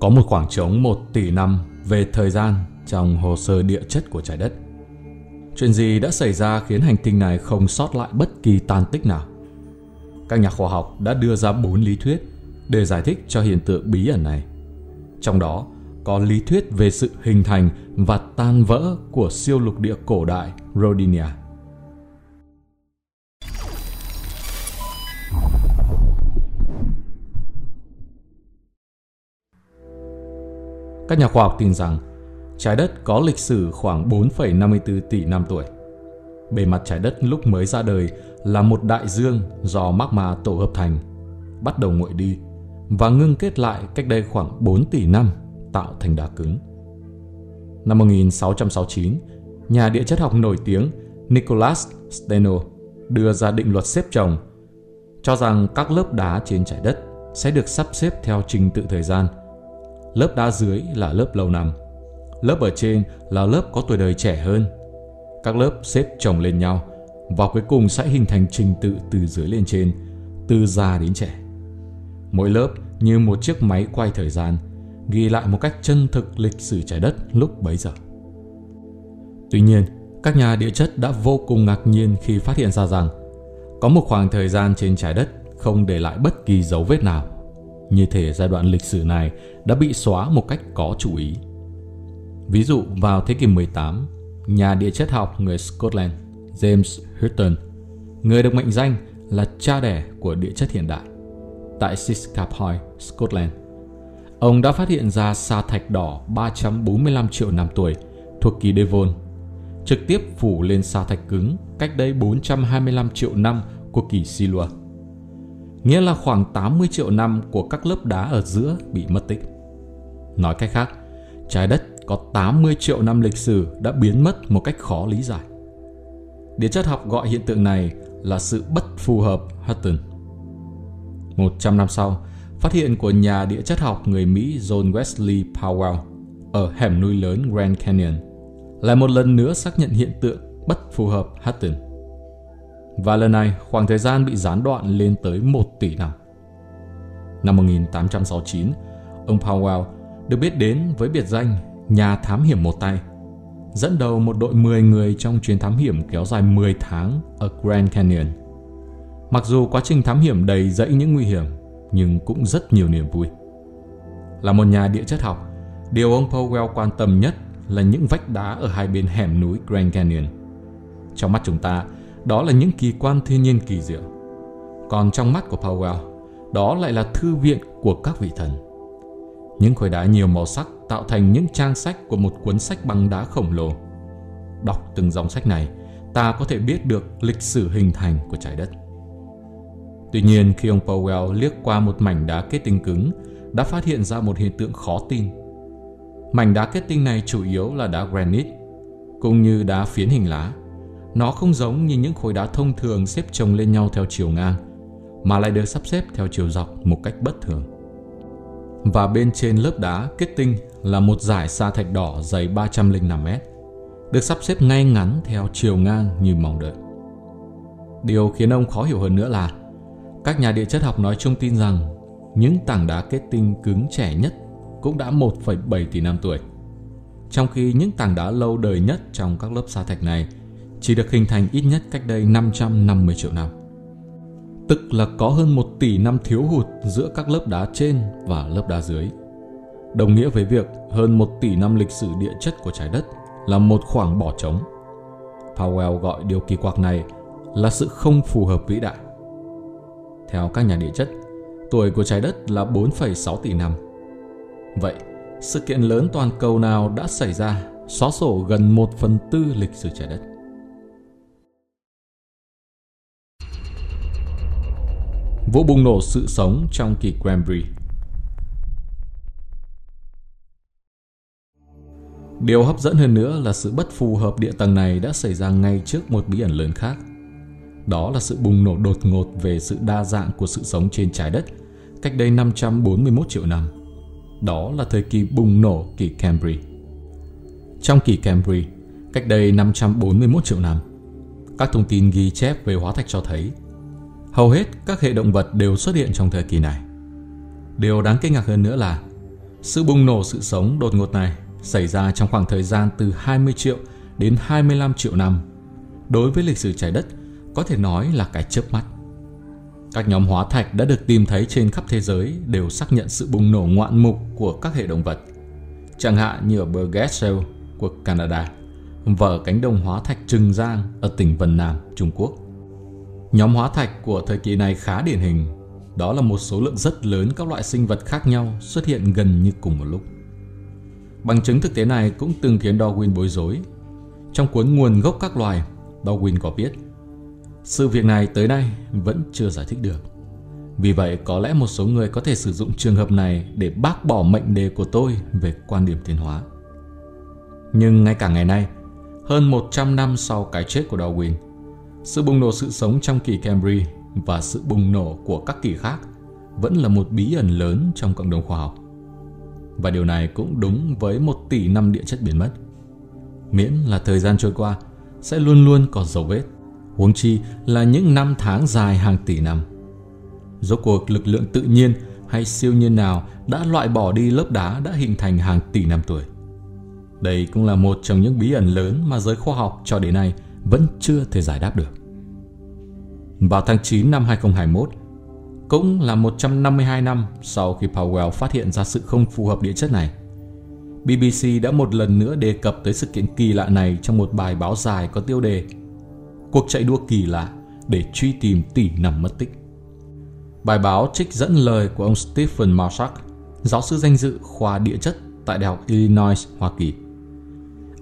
Có một khoảng trống 1 tỷ năm về thời gian trong hồ sơ địa chất của trái đất. Chuyện gì đã xảy ra khiến hành tinh này không sót lại bất kỳ tan tích nào? Các nhà khoa học đã đưa ra bốn lý thuyết để giải thích cho hiện tượng bí ẩn này. Trong đó, có lý thuyết về sự hình thành và tan vỡ của siêu lục địa cổ đại Rodinia. Các nhà khoa học tin rằng trái đất có lịch sử khoảng 4,54 tỷ năm tuổi. Bề mặt trái đất lúc mới ra đời là một đại dương do magma tổ hợp thành, bắt đầu nguội đi và ngưng kết lại cách đây khoảng 4 tỷ năm tạo thành đá cứng. Năm 1669, nhà địa chất học nổi tiếng Nicholas Steno đưa ra định luật xếp chồng cho rằng các lớp đá trên trái đất sẽ được sắp xếp theo trình tự thời gian. Lớp đá dưới là lớp lâu năm, lớp ở trên là lớp có tuổi đời trẻ hơn. Các lớp xếp chồng lên nhau và cuối cùng sẽ hình thành trình tự từ dưới lên trên, từ già đến trẻ. Mỗi lớp như một chiếc máy quay thời gian, ghi lại một cách chân thực lịch sử trái đất lúc bấy giờ. Tuy nhiên, các nhà địa chất đã vô cùng ngạc nhiên khi phát hiện ra rằng có một khoảng thời gian trên trái đất không để lại bất kỳ dấu vết nào. Như thể giai đoạn lịch sử này đã bị xóa một cách có chủ ý. Ví dụ vào thế kỷ 18, nhà địa chất học người Scotland James Hutton, người được mệnh danh là cha đẻ của địa chất hiện đại, tại Siskapoy, Scotland. Ông đã phát hiện ra sa thạch đỏ 345 triệu năm tuổi thuộc kỳ Devon, trực tiếp phủ lên sa thạch cứng cách đây 425 triệu năm của kỳ Silua. Nghĩa là khoảng 80 triệu năm của các lớp đá ở giữa bị mất tích. Nói cách khác, trái đất có 80 triệu năm lịch sử đã biến mất một cách khó lý giải. Địa chất học gọi hiện tượng này là sự bất phù hợp Hutton. 100 năm sau, phát hiện của nhà địa chất học người Mỹ John Wesley Powell ở hẻm núi lớn Grand Canyon lại một lần nữa xác nhận hiện tượng bất phù hợp Hutton. Và lần này, khoảng thời gian bị gián đoạn lên tới 1 tỷ năm. Năm 1869, ông Powell được biết đến với biệt danh nhà thám hiểm một tay – dẫn đầu một đội 10 người trong chuyến thám hiểm kéo dài 10 tháng ở Grand Canyon. Mặc dù quá trình thám hiểm đầy dẫy những nguy hiểm, nhưng cũng rất nhiều niềm vui. Là một nhà địa chất học, điều ông Powell quan tâm nhất là những vách đá ở hai bên hẻm núi Grand Canyon. Trong mắt chúng ta, đó là những kỳ quan thiên nhiên kỳ diệu. Còn trong mắt của Powell, đó lại là thư viện của các vị thần. Những khối đá nhiều màu sắc tạo thành những trang sách của một cuốn sách bằng đá khổng lồ. Đọc từng dòng sách này, ta có thể biết được lịch sử hình thành của trái đất. Tuy nhiên, khi ông Powell liếc qua một mảnh đá kết tinh cứng, đã phát hiện ra một hiện tượng khó tin. Mảnh đá kết tinh này chủ yếu là đá granite, cũng như đá phiến hình lá. Nó không giống như những khối đá thông thường xếp chồng lên nhau theo chiều ngang, mà lại được sắp xếp theo chiều dọc một cách bất thường và bên trên lớp đá kết tinh là một dải sa thạch đỏ dày 305 mét, được sắp xếp ngay ngắn theo chiều ngang như mong đợi. Điều khiến ông khó hiểu hơn nữa là các nhà địa chất học nói chung tin rằng những tảng đá kết tinh cứng trẻ nhất cũng đã 1,7 tỷ năm tuổi. Trong khi những tảng đá lâu đời nhất trong các lớp sa thạch này chỉ được hình thành ít nhất cách đây 550 triệu năm tức là có hơn 1 tỷ năm thiếu hụt giữa các lớp đá trên và lớp đá dưới. Đồng nghĩa với việc hơn 1 tỷ năm lịch sử địa chất của trái đất là một khoảng bỏ trống. Powell gọi điều kỳ quặc này là sự không phù hợp vĩ đại. Theo các nhà địa chất, tuổi của trái đất là 4,6 tỷ năm. Vậy, sự kiện lớn toàn cầu nào đã xảy ra xóa sổ gần 1 phần tư lịch sử trái đất? Vụ bùng nổ sự sống trong kỳ Cranberry. Điều hấp dẫn hơn nữa là sự bất phù hợp địa tầng này đã xảy ra ngay trước một bí ẩn lớn khác. Đó là sự bùng nổ đột ngột về sự đa dạng của sự sống trên trái đất cách đây 541 triệu năm. Đó là thời kỳ bùng nổ kỳ Cambry. Trong kỳ Cambry, cách đây 541 triệu năm, các thông tin ghi chép về hóa thạch cho thấy Hầu hết các hệ động vật đều xuất hiện trong thời kỳ này. Điều đáng kinh ngạc hơn nữa là Sự bùng nổ sự sống đột ngột này xảy ra trong khoảng thời gian từ 20 triệu đến 25 triệu năm. Đối với lịch sử trái đất, có thể nói là cái chớp mắt. Các nhóm hóa thạch đã được tìm thấy trên khắp thế giới đều xác nhận sự bùng nổ ngoạn mục của các hệ động vật. Chẳng hạn như ở bờ Shale của Canada và ở cánh đồng hóa thạch Trừng Giang ở tỉnh Vân Nam, Trung Quốc. Nhóm hóa thạch của thời kỳ này khá điển hình, đó là một số lượng rất lớn các loại sinh vật khác nhau xuất hiện gần như cùng một lúc. Bằng chứng thực tế này cũng từng khiến Darwin bối rối. Trong cuốn Nguồn gốc các loài, Darwin có viết Sự việc này tới nay vẫn chưa giải thích được. Vì vậy có lẽ một số người có thể sử dụng trường hợp này để bác bỏ mệnh đề của tôi về quan điểm tiến hóa. Nhưng ngay cả ngày nay, hơn 100 năm sau cái chết của Darwin, sự bùng nổ sự sống trong kỳ Cambry và sự bùng nổ của các kỳ khác vẫn là một bí ẩn lớn trong cộng đồng khoa học. Và điều này cũng đúng với một tỷ năm địa chất biến mất. Miễn là thời gian trôi qua, sẽ luôn luôn còn dấu vết. Huống chi là những năm tháng dài hàng tỷ năm. Rốt cuộc lực lượng tự nhiên hay siêu nhiên nào đã loại bỏ đi lớp đá đã hình thành hàng tỷ năm tuổi. Đây cũng là một trong những bí ẩn lớn mà giới khoa học cho đến nay vẫn chưa thể giải đáp được. Vào tháng 9 năm 2021, cũng là 152 năm sau khi Powell phát hiện ra sự không phù hợp địa chất này. BBC đã một lần nữa đề cập tới sự kiện kỳ lạ này trong một bài báo dài có tiêu đề Cuộc chạy đua kỳ lạ để truy tìm tỷ nằm mất tích. Bài báo trích dẫn lời của ông Stephen Marshak, giáo sư danh dự khoa địa chất tại Đại học Illinois, Hoa Kỳ.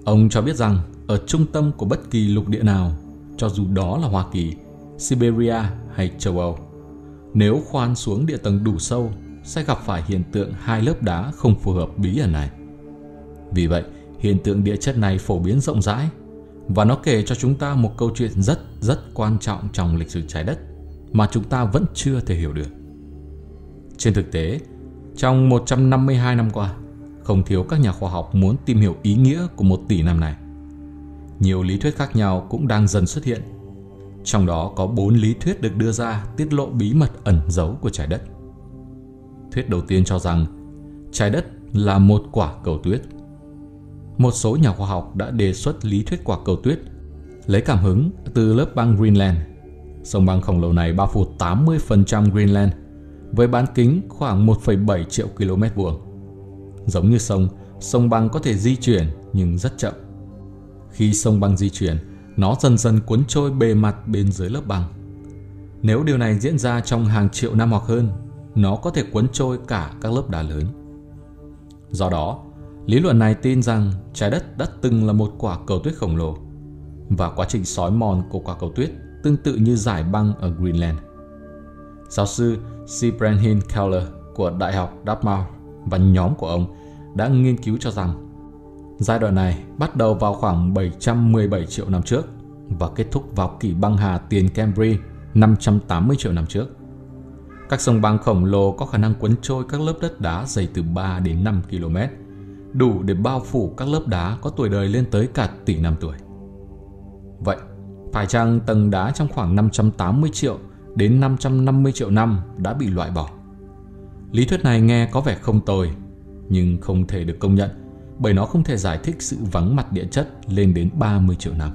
Ông cho biết rằng ở trung tâm của bất kỳ lục địa nào, cho dù đó là Hoa Kỳ, Siberia hay châu Âu, nếu khoan xuống địa tầng đủ sâu sẽ gặp phải hiện tượng hai lớp đá không phù hợp bí ẩn này. Vì vậy, hiện tượng địa chất này phổ biến rộng rãi và nó kể cho chúng ta một câu chuyện rất rất quan trọng trong lịch sử trái đất mà chúng ta vẫn chưa thể hiểu được. Trên thực tế, trong 152 năm qua, không thiếu các nhà khoa học muốn tìm hiểu ý nghĩa của một tỷ năm này. Nhiều lý thuyết khác nhau cũng đang dần xuất hiện. Trong đó có bốn lý thuyết được đưa ra tiết lộ bí mật ẩn giấu của trái đất. Thuyết đầu tiên cho rằng trái đất là một quả cầu tuyết. Một số nhà khoa học đã đề xuất lý thuyết quả cầu tuyết lấy cảm hứng từ lớp băng Greenland. Sông băng khổng lồ này bao phủ 80% Greenland với bán kính khoảng 1,7 triệu km vuông. Giống như sông, sông băng có thể di chuyển nhưng rất chậm. Khi sông băng di chuyển, nó dần dần cuốn trôi bề mặt bên dưới lớp băng. Nếu điều này diễn ra trong hàng triệu năm hoặc hơn, nó có thể cuốn trôi cả các lớp đá lớn. Do đó, lý luận này tin rằng trái đất đã từng là một quả cầu tuyết khổng lồ và quá trình sói mòn của quả cầu tuyết tương tự như giải băng ở Greenland. Giáo sư C. Keller của Đại học Dartmouth và nhóm của ông đã nghiên cứu cho rằng giai đoạn này bắt đầu vào khoảng 717 triệu năm trước và kết thúc vào kỷ băng hà tiền Cambry 580 triệu năm trước. Các sông băng khổng lồ có khả năng cuốn trôi các lớp đất đá dày từ 3 đến 5 km, đủ để bao phủ các lớp đá có tuổi đời lên tới cả tỷ năm tuổi. Vậy, phải chăng tầng đá trong khoảng 580 triệu đến 550 triệu năm đã bị loại bỏ? Lý thuyết này nghe có vẻ không tồi, nhưng không thể được công nhận bởi nó không thể giải thích sự vắng mặt địa chất lên đến 30 triệu năm.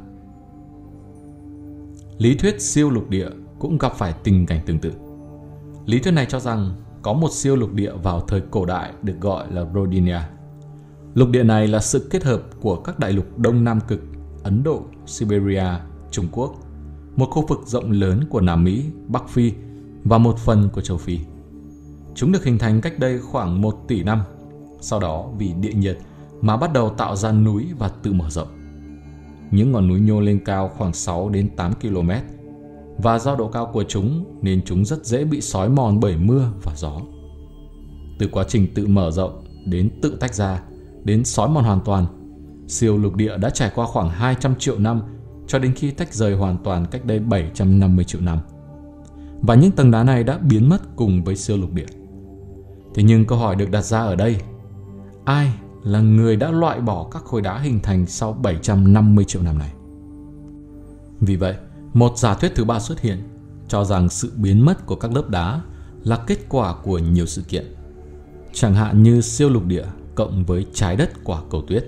Lý thuyết siêu lục địa cũng gặp phải tình cảnh tương tự. Lý thuyết này cho rằng có một siêu lục địa vào thời cổ đại được gọi là Rodinia. Lục địa này là sự kết hợp của các đại lục Đông Nam Cực, Ấn Độ, Siberia, Trung Quốc, một khu vực rộng lớn của Nam Mỹ, Bắc Phi và một phần của châu Phi. Chúng được hình thành cách đây khoảng 1 tỷ năm. Sau đó vì địa nhiệt mà bắt đầu tạo ra núi và tự mở rộng. Những ngọn núi nhô lên cao khoảng 6 đến 8 km và do độ cao của chúng nên chúng rất dễ bị sói mòn bởi mưa và gió. Từ quá trình tự mở rộng đến tự tách ra đến sói mòn hoàn toàn, siêu lục địa đã trải qua khoảng 200 triệu năm cho đến khi tách rời hoàn toàn cách đây 750 triệu năm. Và những tầng đá này đã biến mất cùng với siêu lục địa. Thế nhưng câu hỏi được đặt ra ở đây, ai là người đã loại bỏ các khối đá hình thành sau 750 triệu năm này? Vì vậy, một giả thuyết thứ ba xuất hiện cho rằng sự biến mất của các lớp đá là kết quả của nhiều sự kiện. chẳng hạn như siêu lục địa cộng với trái đất quả cầu tuyết.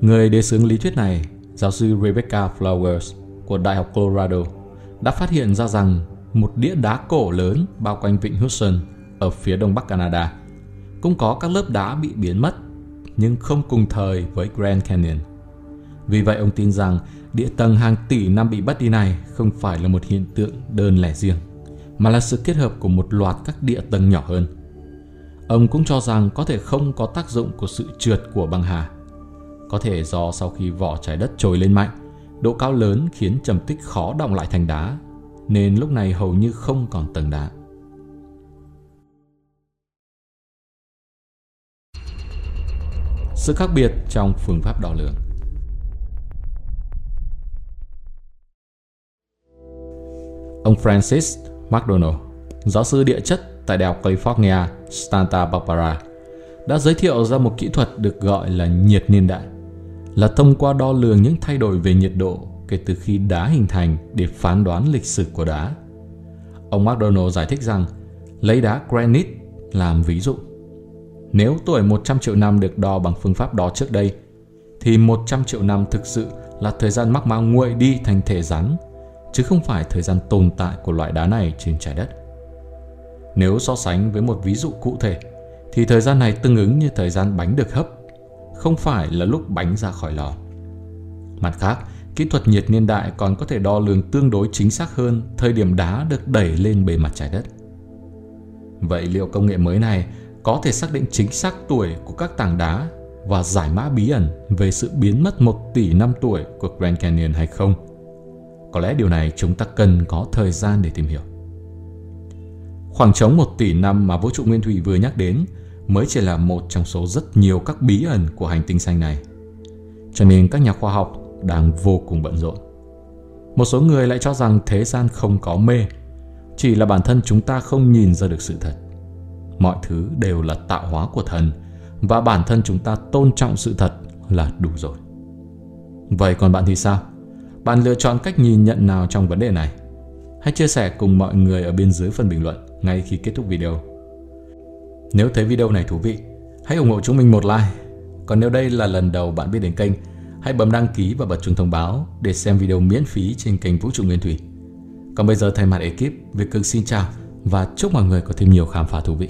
Người đề xướng lý thuyết này, giáo sư Rebecca Flowers của Đại học Colorado, đã phát hiện ra rằng một đĩa đá cổ lớn bao quanh vịnh Hudson ở phía đông bắc Canada cũng có các lớp đá bị biến mất nhưng không cùng thời với Grand Canyon. Vì vậy ông tin rằng địa tầng hàng tỷ năm bị bắt đi này không phải là một hiện tượng đơn lẻ riêng, mà là sự kết hợp của một loạt các địa tầng nhỏ hơn. Ông cũng cho rằng có thể không có tác dụng của sự trượt của băng hà. Có thể do sau khi vỏ trái đất trồi lên mạnh, độ cao lớn khiến trầm tích khó động lại thành đá, nên lúc này hầu như không còn tầng đá. Sự khác biệt trong phương pháp đo lường Ông Francis McDonald, giáo sư địa chất tại Đại học California, Santa Barbara, đã giới thiệu ra một kỹ thuật được gọi là nhiệt niên đại, là thông qua đo lường những thay đổi về nhiệt độ kể từ khi đá hình thành để phán đoán lịch sử của đá. Ông McDonald giải thích rằng lấy đá granite làm ví dụ. Nếu tuổi 100 triệu năm được đo bằng phương pháp đó trước đây, thì 100 triệu năm thực sự là thời gian mắc magma nguội đi thành thể rắn chứ không phải thời gian tồn tại của loại đá này trên trái đất. Nếu so sánh với một ví dụ cụ thể, thì thời gian này tương ứng như thời gian bánh được hấp, không phải là lúc bánh ra khỏi lò. Mặt khác, kỹ thuật nhiệt niên đại còn có thể đo lường tương đối chính xác hơn thời điểm đá được đẩy lên bề mặt trái đất. Vậy liệu công nghệ mới này có thể xác định chính xác tuổi của các tảng đá và giải mã bí ẩn về sự biến mất 1 tỷ năm tuổi của Grand Canyon hay không? Có lẽ điều này chúng ta cần có thời gian để tìm hiểu. Khoảng trống 1 tỷ năm mà vũ trụ nguyên thủy vừa nhắc đến mới chỉ là một trong số rất nhiều các bí ẩn của hành tinh xanh này. Cho nên các nhà khoa học đang vô cùng bận rộn. Một số người lại cho rằng thế gian không có mê, chỉ là bản thân chúng ta không nhìn ra được sự thật. Mọi thứ đều là tạo hóa của thần và bản thân chúng ta tôn trọng sự thật là đủ rồi. Vậy còn bạn thì sao? Bạn lựa chọn cách nhìn nhận nào trong vấn đề này? Hãy chia sẻ cùng mọi người ở bên dưới phần bình luận ngay khi kết thúc video. Nếu thấy video này thú vị, hãy ủng hộ chúng mình một like. Còn nếu đây là lần đầu bạn biết đến kênh, hãy bấm đăng ký và bật chuông thông báo để xem video miễn phí trên kênh Vũ trụ Nguyên Thủy. Còn bây giờ thay mặt ekip, Việt Cường xin chào và chúc mọi người có thêm nhiều khám phá thú vị.